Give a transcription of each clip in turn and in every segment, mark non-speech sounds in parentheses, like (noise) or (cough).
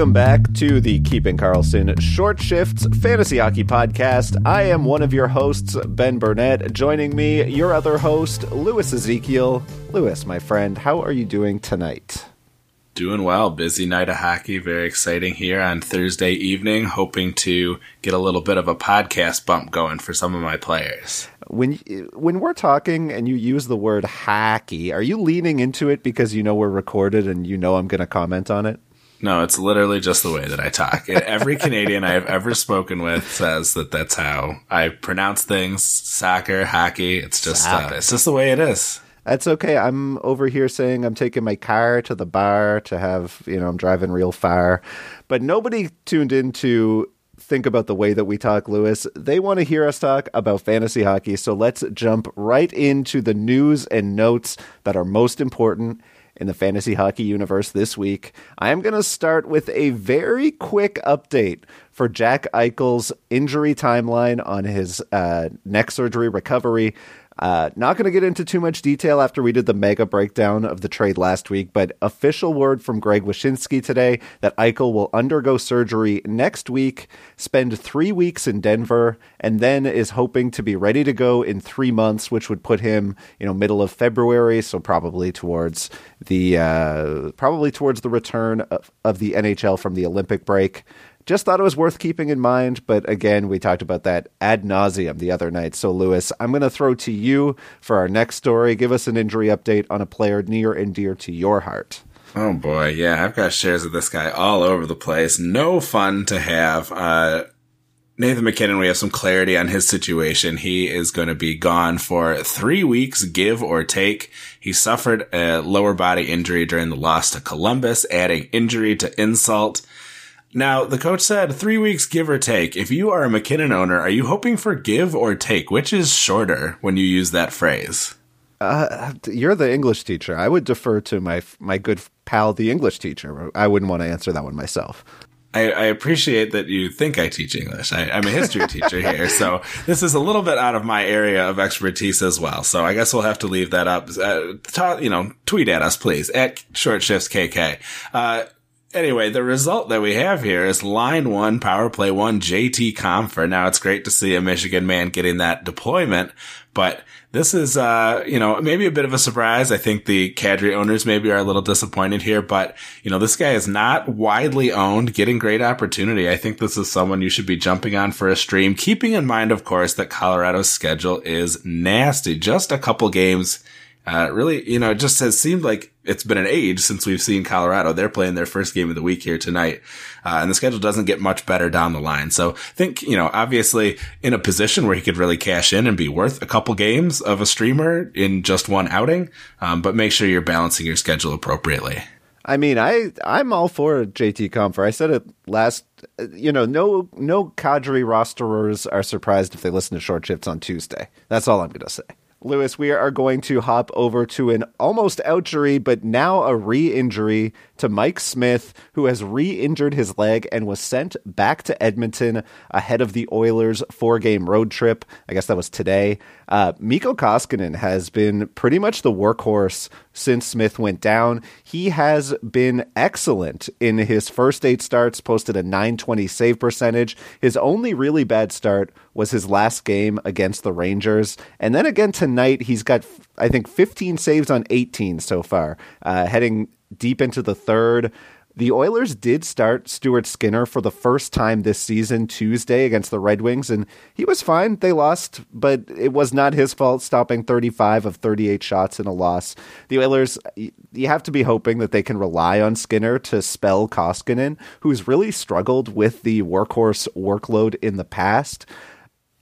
Welcome back to the Keeping Karlsson Short Shifts Fantasy Hockey Podcast. I am one of your hosts, Ben Burnett. Joining me, your other host, Lewis Ezekiel. Lewis, my friend, how are you doing tonight? Doing well. Busy night of hockey. Very exciting here on Thursday evening. Hoping to get a little bit of a podcast bump going for some of my players. When when we're talking and you use the word hockey, are you leaning into it because you know we're recorded and you know I'm going to comment on it? No, it's literally just the way that I talk. Every (laughs) Canadian I have ever spoken with says that that's how I pronounce things. Soccer, hockey. It's just uh, it's just the way it is. That's okay. I'm over here saying I'm taking my car to the bar to have, you know, I'm driving real far. But nobody tuned in to think about the way that we talk, Lewis. They want to hear us talk about fantasy hockey. So let's jump right into the news and notes that are most important in the fantasy hockey universe this week. I am going to start with a very quick update for Jack Eichel's injury timeline on his uh, neck surgery recovery. Uh, not going to get into too much detail after we did the mega breakdown of the trade last week, but official word from Greg Wyshynski today that Eichel will undergo surgery next week, spend three weeks in Denver, and then is hoping to be ready to go in three months, which would put him, you know, middle of February, so probably towards the uh, probably towards the return of, of the NHL from the Olympic break just thought it was worth keeping in mind. But again, we talked about that ad nauseum the other night. So, Lewis, I'm going to throw to you for our next story. Give us an injury update on a player near and dear to your heart. Oh boy, yeah, I've got shares of this guy all over the place. No fun to have. Uh, Nathan MacKinnon, we have some clarity on his situation. He is going to be gone for three weeks, give or take. He suffered a lower body injury during the loss to Columbus, adding injury to insult. Now, the coach said three weeks, give or take. If you are a MacKinnon owner, are you hoping for give or take? Which is shorter when you use that phrase? Uh, you're the English teacher. I would defer to my my good pal, the English teacher. I wouldn't want to answer that one myself. I, I appreciate that you think I teach English. I, am a history teacher here, so this is a little bit out of my area of expertise as well. So I guess we'll have to leave that up. Uh, ta- you know, tweet at us, please, at Short Shifts KK. Uh, Anyway, the result that we have here is line one, power play one, JT Compher. Now it's great to see a Michigan man getting that deployment, but this is, uh, you know, maybe a bit of a surprise. I think the Kadri owners maybe are a little disappointed here, but, you know, this guy is not widely owned, getting great opportunity. I think this is someone you should be jumping on for a stream, keeping in mind, of course, that Colorado's schedule is nasty. Just a couple games uh, really, you know, it just has seemed like it's been an age since we've seen Colorado. They're playing their first game of the week here tonight. Uh, and the schedule doesn't get much better down the line. So I think, you know, obviously in a position where he could really cash in and be worth a couple games of a streamer in just one outing. Um, but make sure you're balancing your schedule appropriately. I mean, I I'm all for JT Compher. I said it last. You know, no no Kadri rosterers are surprised if they listen to short shifts on Tuesday. That's all I'm going to say. Lewis, we are going to hop over to an almost ouchery, but now a re injury to Mike Smith, who has re injured his leg and was sent back to Edmonton ahead of the Oilers' four game road trip. I guess that was today. Uh, Mikko Koskinen has been pretty much the workhorse since Smith went down. He has been excellent in his first eight starts, posted a 920 save percentage. His only really bad start was his last game against the Rangers. And then again tonight, he's got, I think, 15 saves on 18 so far, uh, heading deep into the third. The Oilers did start Stuart Skinner for the first time this season Tuesday against the Red Wings, and he was fine. They lost, but it was not his fault stopping 35 of 38 shots in a loss. The Oilers, you have to be hoping that they can rely on Skinner to spell Koskinen, who's really struggled with the workhorse workload in the past.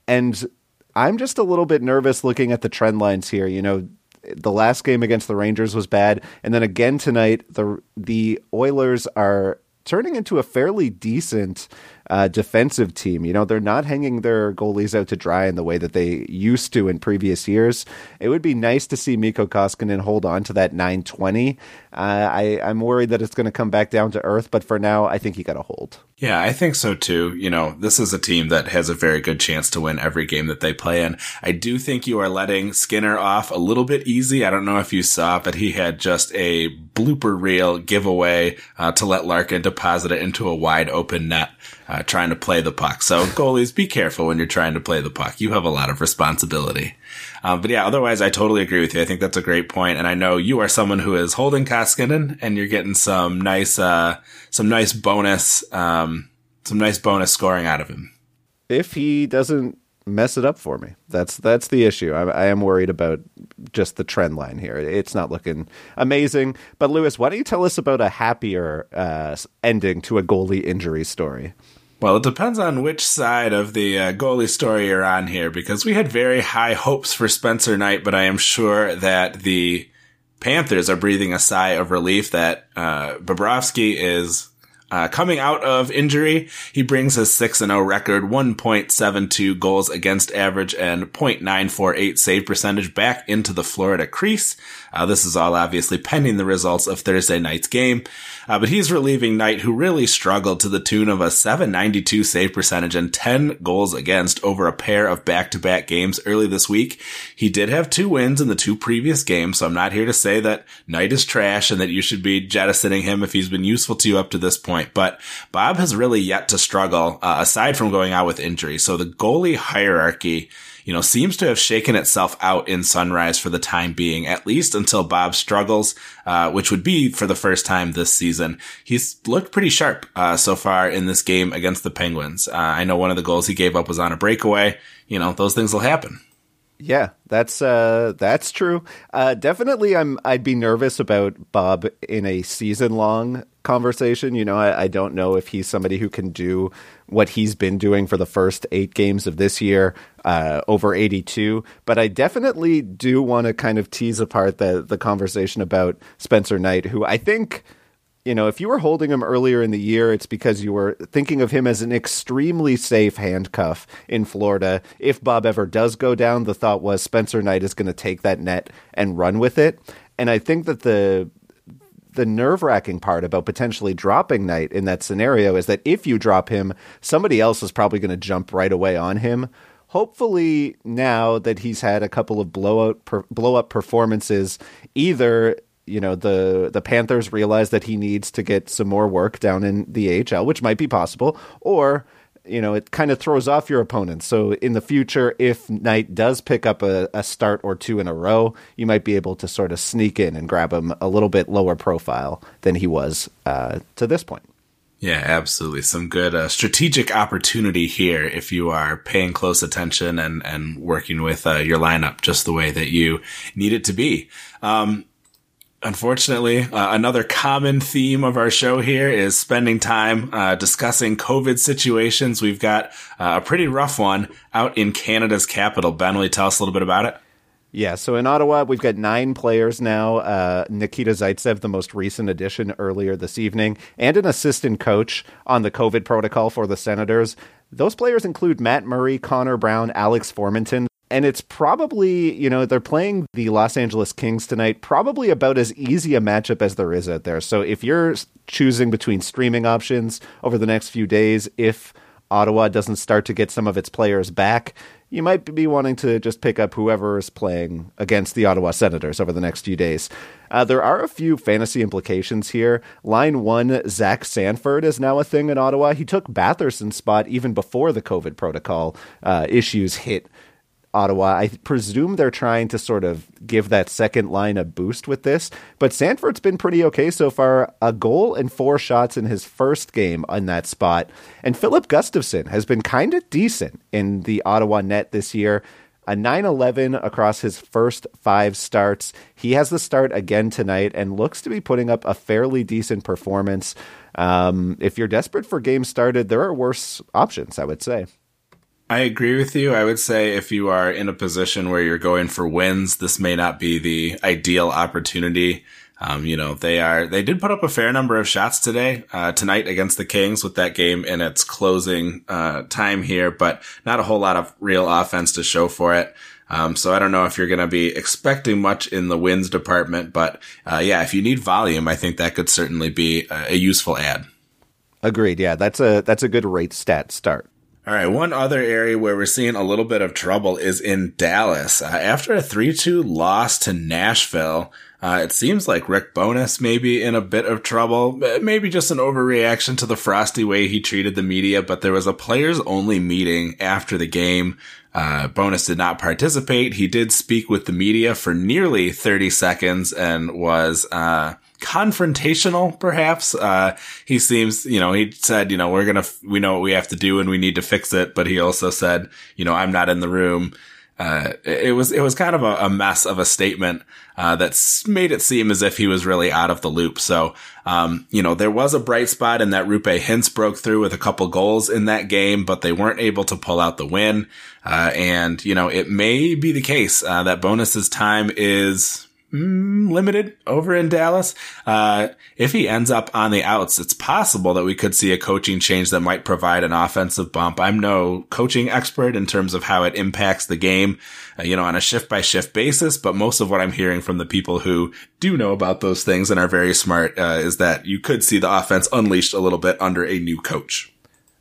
And I'm just a little bit nervous looking at the trend lines here. You know, the last game against the Rangers was bad, and then again tonight, the the Oilers are turning into a fairly decent uh, defensive team. You know, they're not hanging their goalies out to dry in the way that they used to in previous years. It would be nice to see Mikko Koskinen hold on to that 920. Uh, I, I'm worried that it's going to come back down to earth, but for now, I think he got a hold. Yeah, I think so too. You know, this is a team that has a very good chance to win every game that they play in. I do think you are letting Skinner off a little bit easy. I don't know if you saw, but he had just a blooper reel giveaway uh, to let Larkin deposit it into a wide open net, uh, trying to play the puck. So goalies, be careful when you're trying to play the puck. You have a lot of responsibility. Um, but yeah, otherwise, I totally agree with you. I think that's a great point, and I know you are someone who is holding Koskinen, and you're getting some nice, uh, some nice bonus, um, some nice bonus scoring out of him. If he doesn't mess it up for me, that's that's the issue. I, I am worried about just the trend line here. It's not looking amazing. But Lewis, why don't you tell us about a happier uh, ending to a goalie injury story? Well, it depends on which side of the uh, goalie story you're on here, because we had very high hopes for Spencer Knight, but I am sure that the Panthers are breathing a sigh of relief that uh, Bobrovsky is uh, coming out of injury, he brings his 6 0 record, 1.72 goals against average and 0.948 save percentage back into the Florida crease. Uh, this is all obviously pending the results of Thursday night's game. Uh, but he's relieving Knight, who really struggled to the tune of a 792 save percentage and 10 goals against over a pair of back to back games early this week. He did have two wins in the two previous games, so I'm not here to say that Knight is trash and that you should be jettisoning him if he's been useful to you up to this point point, but Bob has really yet to struggle uh, aside from going out with injury. So the goalie hierarchy, you know, seems to have shaken itself out in Sunrise for the time being, at least until Bob struggles, uh, which would be for the first time this season. He's looked pretty sharp uh, so far in this game against the Penguins. Uh, I know one of the goals he gave up was on a breakaway. You know, those things will happen. Yeah, that's uh, that's true. Uh, definitely, I'm. I'd be nervous about Bob in a season long conversation. You know, I, I, don't know if he's somebody who can do what he's been doing for the first eight games of this year, uh, over 82. But I definitely do want to kind of tease apart the the conversation about Spencer Knight, who I think you know, if you were holding him earlier in the year, it's because you were thinking of him as an extremely safe handcuff in Florida. If Bob ever does go down, the thought was Spencer Knight is going to take that net and run with it. And I think that the the nerve wracking part about potentially dropping Knight in that scenario is that if you drop him, somebody else is probably going to jump right away on him. Hopefully, now that he's had a couple of blowout blow up performances, either you know the the Panthers realize that he needs to get some more work down in the AHL, which might be possible, or you know it kind of throws off your opponents. So in the future, if Knight does pick up a, a start or two in a row, you might be able to sort of sneak in and grab him a little bit lower profile than he was uh, to this point. Yeah, absolutely. Some good uh, strategic opportunity here if you are paying close attention and, and working with uh, your lineup just the way that you need it to be. Um, Unfortunately, uh, another common theme of our show here is spending time uh, discussing COVID situations. We've got uh, a pretty rough one out in Canada's capital. Ben, will you tell us a little bit about it? Yeah, so in Ottawa, we've got nine players now. Uh, Nikita Zaitsev, the most recent addition earlier this evening, and an assistant coach on the COVID protocol for the Senators. Those players include Matt Murray, Connor Brown, Alex Formenton, and it's probably, you know, they're playing the Los Angeles Kings tonight, probably about as easy a matchup as there is out there. So if you're choosing between streaming options over the next few days, if Ottawa doesn't start to get some of its players back, you might be wanting to just pick up whoever is playing against the Ottawa Senators over the next few days. Uh, there are a few fantasy implications here. Line one, Zach Sanford is now a thing in Ottawa. He took Batherson's spot even before the COVID protocol uh, issues hit Ottawa. I presume they're trying to sort of give that second line a boost with this, but Sanford's been pretty okay so far. A goal and four shots in his first game on that spot. And Filip Gustavsson has been kind of decent in the Ottawa net this year. A 9 11 across his first five starts. He has the start again tonight and looks to be putting up a fairly decent performance. Um, if you're desperate for games started, there are worse options, I would say. I agree with you. I would say if you are in a position where you're going for wins, this may not be the ideal opportunity. Um, you know, they are, they did put up a fair number of shots today, uh, tonight against the Kings with that game in its closing, uh, time here, but not a whole lot of real offense to show for it. Um, so I don't know if you're going to be expecting much in the wins department, but, uh, yeah, if you need volume, I think that could certainly be a, a useful ad. Agreed. Yeah, that's a that's a good rate stat start. All right, one other area where we're seeing a little bit of trouble is in Dallas. Uh, after a 3-2 loss to Nashville, uh, it seems like Rick Bowness may be in a bit of trouble. Maybe just an overreaction to the frosty way he treated the media, but there was a players only meeting after the game. Uh, Bowness did not participate. He did speak with the media for nearly 30 seconds and was, uh, confrontational, perhaps. Uh, he seems, you know, he said, you know, we're going to, we know what we have to do and we need to fix it. But he also said, you know, I'm not in the room. Uh, it was, it was kind of a, a mess of a statement, uh, that's made it seem as if he was really out of the loop. So, um, you know, there was a bright spot in that Roope Hintz broke through with a couple goals in that game, but they weren't able to pull out the win. Uh, and, you know, it may be the case, uh, that Bowness's time is, mm, limited over in Dallas. Uh, if he ends up on the outs, it's possible that we could see a coaching change that might provide an offensive bump. I'm no coaching expert in terms of how it impacts the game, uh, you know, on a shift by shift basis, but most of what I'm hearing from the people who do know about those things and are very smart, uh, is that you could see the offense unleashed a little bit under a new coach.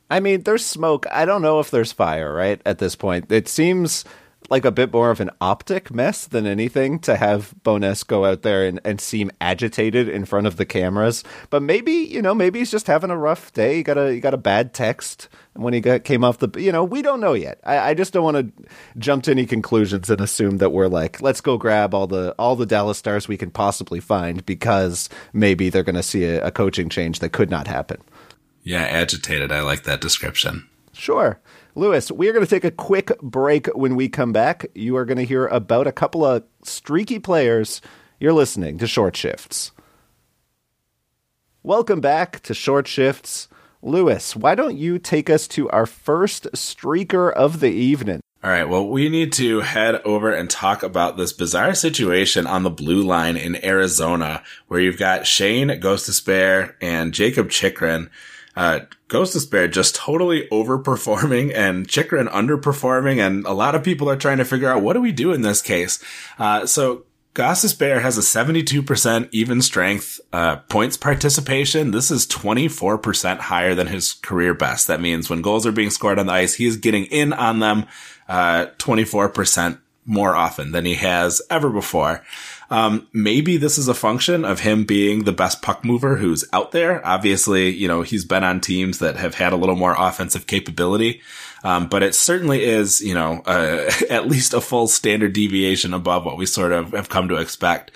I mean, there's smoke. I don't know if there's fire, right? At this point, it seems like a bit more of an optic mess than anything to have Bowness go out there and, and seem agitated in front of the cameras. But maybe, you know, maybe he's just having a rough day. He got a he got a bad text when he got came off the you know, we don't know yet. I, I just don't want to jump to any conclusions and assume that we're like, let's go grab all the all the Dallas stars we can possibly find because maybe they're gonna see a, a coaching change that could not happen. Yeah, agitated. I like that description. Sure. Lewis, we are going to take a quick break. When we come back, you are going to hear about a couple of streaky players. You're listening to Short Shifts. Welcome back to Short Shifts. Lewis, why don't you take us to our first streaker of the evening? All right. Well, we need to head over and talk about this bizarre situation on the blue line in Arizona, where you've got Shane Gostisbehere and Jacob Chychrun uh, Gostisbehere just totally overperforming (laughs) and Chychrun underperforming. And a lot of people are trying to figure out what do we do in this case? Uh, so Gostisbehere has a 72% even strength, uh, points participation. This is 24% higher than his career best. That means when goals are being scored on the ice, he is getting in on them, uh, 24% more often than he has ever before. Um, maybe this is a function of him being the best puck mover who's out there. Obviously, you know, he's been on teams that have had a little more offensive capability. Um, but it certainly is, you know, uh, (laughs) at least a full standard deviation above what we sort of have come to expect.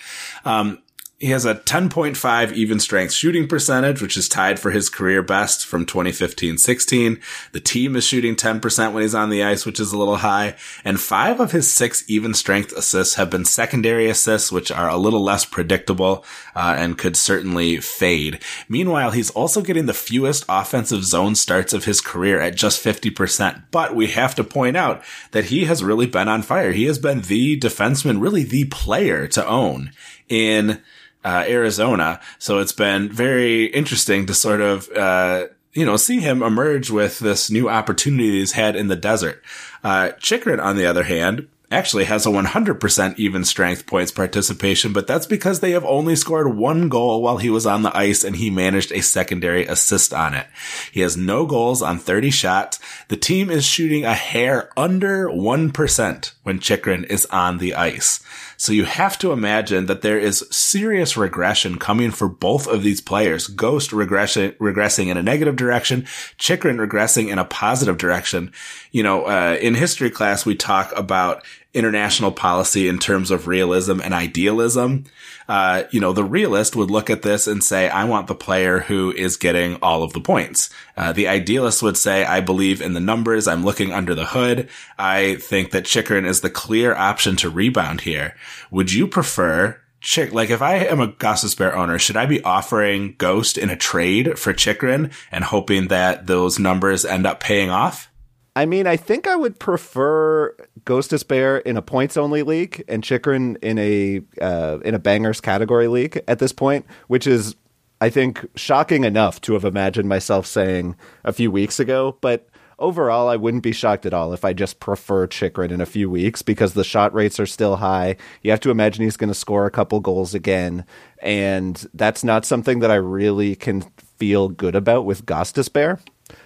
Um, he has a 10.5 even strength shooting percentage, which is tied for his career best from 2015-16. The team is shooting 10% when he's on the ice, which is a little high. And five of his six even strength assists have been secondary assists, which are a little less predictable, uh, and could certainly fade. Meanwhile, he's also getting the fewest offensive zone starts of his career at just 50%. But we have to point out that he has really been on fire. He has been the defenseman, really the player to own in uh, Arizona. So it's been very interesting to sort of, uh, you know, see him emerge with this new opportunity he's had in the desert. Uh, Chychrun, on the other hand, actually has a 100% even strength points participation, but that's because they have only scored one goal while he was on the ice and he managed a secondary assist on it. He has no goals on 30 shots. The team is shooting a hair under 1% when Chychrun is on the ice. So you have to imagine that there is serious regression coming for both of these players. Ghost regression, regressing in a negative direction, Chychrun regressing in a positive direction. You know, uh, in history class, we talk about international policy in terms of realism and idealism. Uh, you know, the realist would look at this and say, I want the player who is getting all of the points. Uh, the idealist would say, I believe in the numbers. I'm looking under the hood. I think that Chychrun is the clear option to rebound here. Would you prefer Chick, like if I am a Gostisbehere owner, should I be offering Ghost in a trade for Chychrun and hoping that those numbers end up paying off? I mean, I think I would prefer Gostisbehere in a points only league and Chychrun in a uh, in a bangers category league at this point, which is I think shocking enough to have imagined myself saying a few weeks ago, but overall I wouldn't be shocked at all if I just prefer Chychrun in a few weeks because the shot rates are still high. You have to imagine he's going to score a couple goals again, and that's not something that I really can feel good about with Gostisbehere.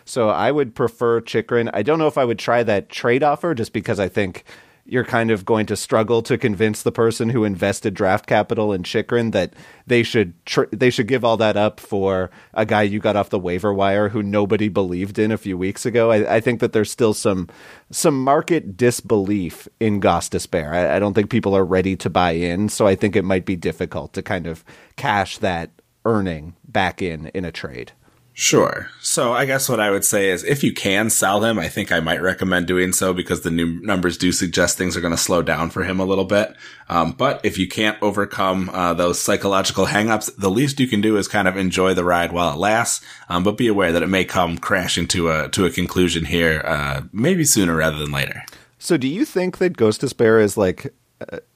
So I would prefer Chychrun. I don't know if I would try that trade offer just because I think you're kind of going to struggle to convince the person who invested draft capital in Chychrun that they should tr- they should give all that up for a guy you got off the waiver wire who nobody believed in a few weeks ago. I, I think that there's still some some market disbelief in Gostisbehere. I, I don't think people are ready to buy in, so I think it might be difficult to kind of cash that earning back in in a trade. Sure. So I guess what I would say is if you can sell him, I think I might recommend doing so because the new numbers do suggest things are going to slow down for him a little bit. Um, but if you can't overcome uh, those psychological hangups, the least you can do is kind of enjoy the ride while it lasts. Um, but be aware that it may come crashing to a to a conclusion here, uh, maybe sooner rather than later. So, do you think that Gostisbehere is like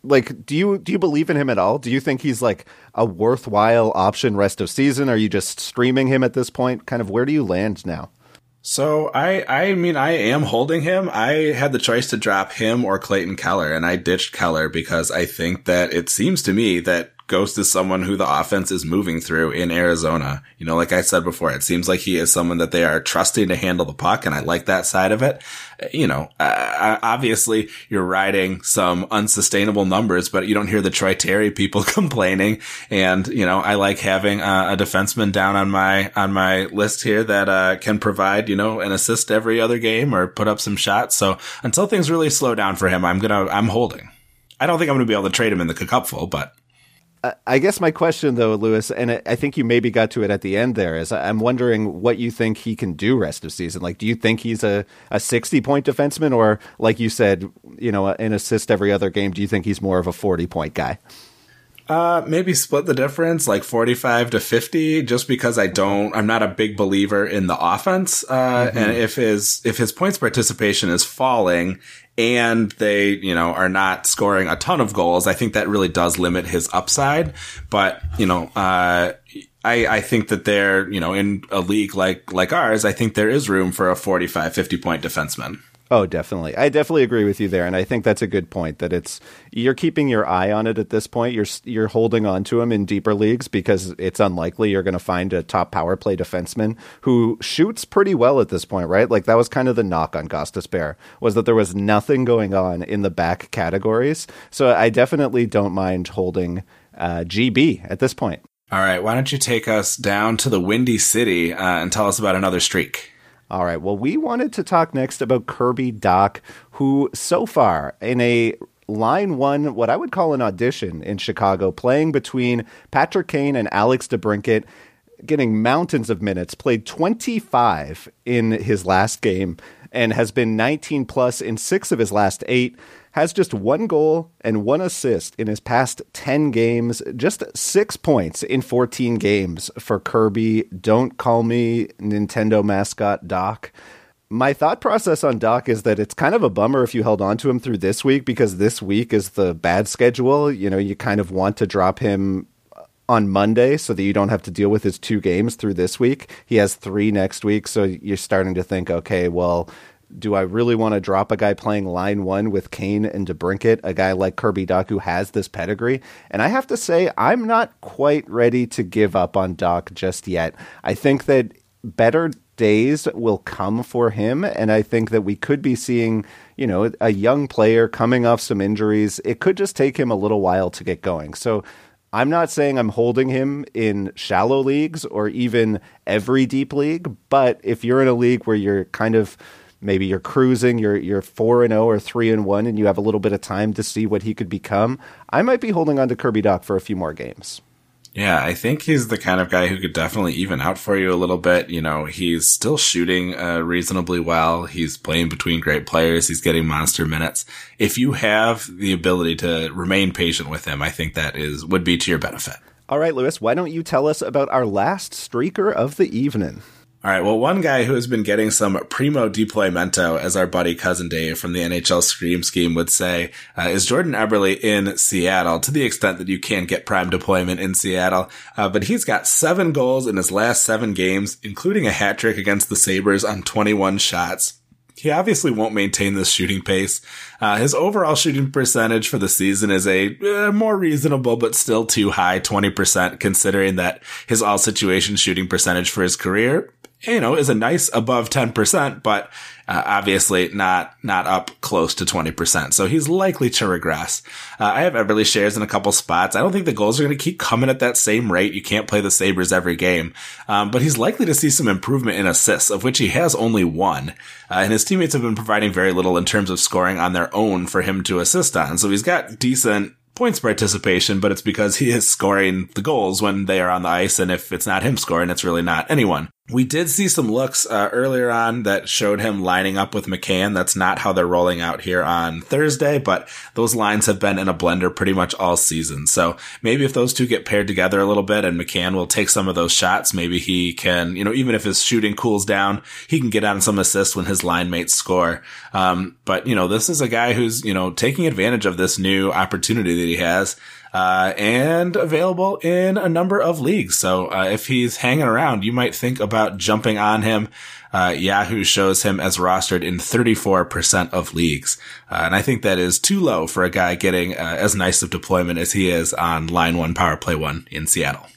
like do you do you believe in him at all? Do you think he's like a worthwhile option rest of season? Are you just streaming him at this point? Kind of where do you land now? So I I mean I am holding him. I had the choice to drop him or Clayton Keller and I ditched Keller because I think that it seems to me that Ghost is someone who the offense is moving through in Arizona. You know, like I said before, it seems like he is someone that they are trusting to handle the puck, and I like that side of it. You know, uh, obviously you're riding some unsustainable numbers, but you don't hear the Troy Terry people (laughs) complaining. And you know, I like having uh, a defenseman down on my on my list here that uh, can provide you know an assist every other game or put up some shots. So until things really slow down for him, I'm gonna I'm holding. I don't think I'm going to be able to trade him in the cupful, but I guess my question, though, Lewis, and I think you maybe got to it at the end there, is I'm wondering what you think he can do rest of season. Like, do you think he's a, a 60 point defenseman, or like you said, you know, an assist every other game? Do you think he's more of a 40 point guy? Uh, maybe split the difference, like 45 to 50, just because I don't, I'm not a big believer in the offense. Uh, mm-hmm. and if his, if his points participation is falling and they, you know, are not scoring a ton of goals, I think that really does limit his upside. But, you know, uh, I, I think that they're, you know, in a league like, like ours, I think there is room for a 45, 50 point defenseman. Oh, definitely. I definitely agree with you there, and I think that's a good point. That it's you're keeping your eye on it at this point. You're you're holding on to him in deeper leagues because it's unlikely you're going to find a top power play defenseman who shoots pretty well at this point, right? Like that was kind of the knock on Gostisbehere was that there was nothing going on in the back categories. So I definitely don't mind holding uh, GB at this point. All right, why don't you take us down to the Windy City uh, and tell us about another streak? All right. Well, we wanted to talk next about Kirby Dach, who so far in a line one, what I would call an audition in Chicago, playing between Patrick Kane and Alex DeBrincat, getting mountains of minutes, played 25 in his last game, and has been 19 plus in six of his last eight has just one goal and one assist in his past 10 games, just six points in 14 games for Kirby. Don't call me Nintendo mascot Dach. My thought process on Dach is that it's kind of a bummer if you held on to him through this week because this week is the bad schedule. You know, you kind of want to drop him on Monday so that you don't have to deal with his two games through this week. He has three next week, so you're starting to think, okay, well, do I really want to drop a guy playing line one with Kane and DeBrincat, a guy like Kirby Dach who has this pedigree? And I have to say, I'm not quite ready to give up on Dach just yet. I think that better days will come for him, and I think that we could be seeing, you know, a young player coming off some injuries. It could just take him a little while to get going. So I'm not saying I'm holding him in shallow leagues or even every deep league, but if you're in a league where you're kind of maybe you're cruising, you're you're four and zero oh or three and one, and you have a little bit of time to see what he could become. I might be holding on to Kirby Dach for a few more games. Yeah, I think he's the kind of guy who could definitely even out for you a little bit. You know, he's still shooting uh, reasonably well. He's playing between great players. He's getting monster minutes. If you have the ability to remain patient with him, I think that is would be to your benefit. All right, Lewis, why don't you tell us about our last streaker of the evening? All right. Well, one guy who has been getting some primo deploymento, as our buddy cousin Dave from the NHL Stream Scheme would say, uh, is Jordan Eberle in Seattle. To the extent that you can get prime deployment in Seattle, uh, but he's got seven goals in his last seven games, including a hat trick against the Sabres on 21 shots. he obviously won't maintain this shooting pace. Uh, his overall shooting percentage for the season is a uh, more reasonable, but still too high, 20%, considering that his all situation shooting percentage for his career you know, is a nice above 10%, but uh, obviously not, not up close to 20%. So he's likely to regress. Uh, I have Eberle shares in a couple spots. I don't think the goals are going to keep coming at that same rate. You can't play the Sabres every game. Um, but he's likely to see some improvement in assists, of which he has only one. Uh, and his teammates have been providing very little in terms of scoring on their own for him to assist on. So he's got decent points participation, but it's because he is scoring the goals when they are on the ice. And if it's not him scoring, it's really not anyone. We did see some looks uh, earlier on that showed him lining up with McCann. That's not how they're rolling out here on Thursday, but those lines have been in a blender pretty much all season. So maybe if those two get paired together a little bit and McCann will take some of those shots, maybe he can, you know, even if his shooting cools down, he can get on some assists when his line mates score. Um, but, you know, this is a guy who's, you know, taking advantage of this new opportunity that he has uh, and available in a number of leagues. So uh, if he's hanging around, you might think about jumping on him. Uh, Yahoo shows him as rostered in 34% of leagues. Uh, and I think that is too low for a guy getting uh, as nice of deployment as he is on line one, power play one in Seattle.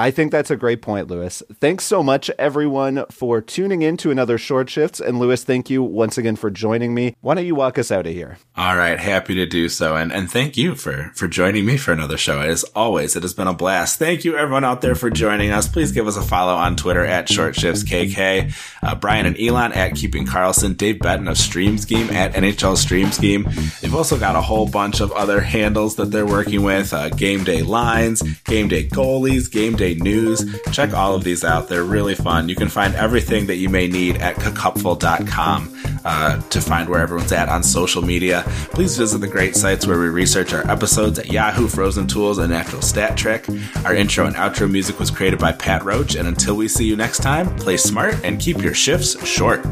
I think that's a great point, Lewis. Thanks so much, everyone, for tuning in to another Short Shifts. And Lewis, thank you once again for joining me. Why don't you walk us out of here? All right, happy to do so. And and thank you for for joining me for another show. As always, it has been a blast. Thank you, everyone out there, for joining us. Please give us a follow on Twitter at Short Shifts KK, uh, Brian and Elon at Keeping Karlsson, Dave Betton of Stream Scheme at NHL Stream Scheme. They've also got a whole bunch of other handles that they're working with: uh, Game Day Lines, Game Day Goalies, Game Day news. Check all of these out. They're really fun. You can find everything that you may need at kkupfl.com uh, to find where everyone's at on social media. Please visit the great sites where we research our episodes at Yahoo, Frozen Tools, and Natural Stat Trick. Our intro and outro music was created by Pat Roach. And until we see you next time, play smart and keep your shifts short.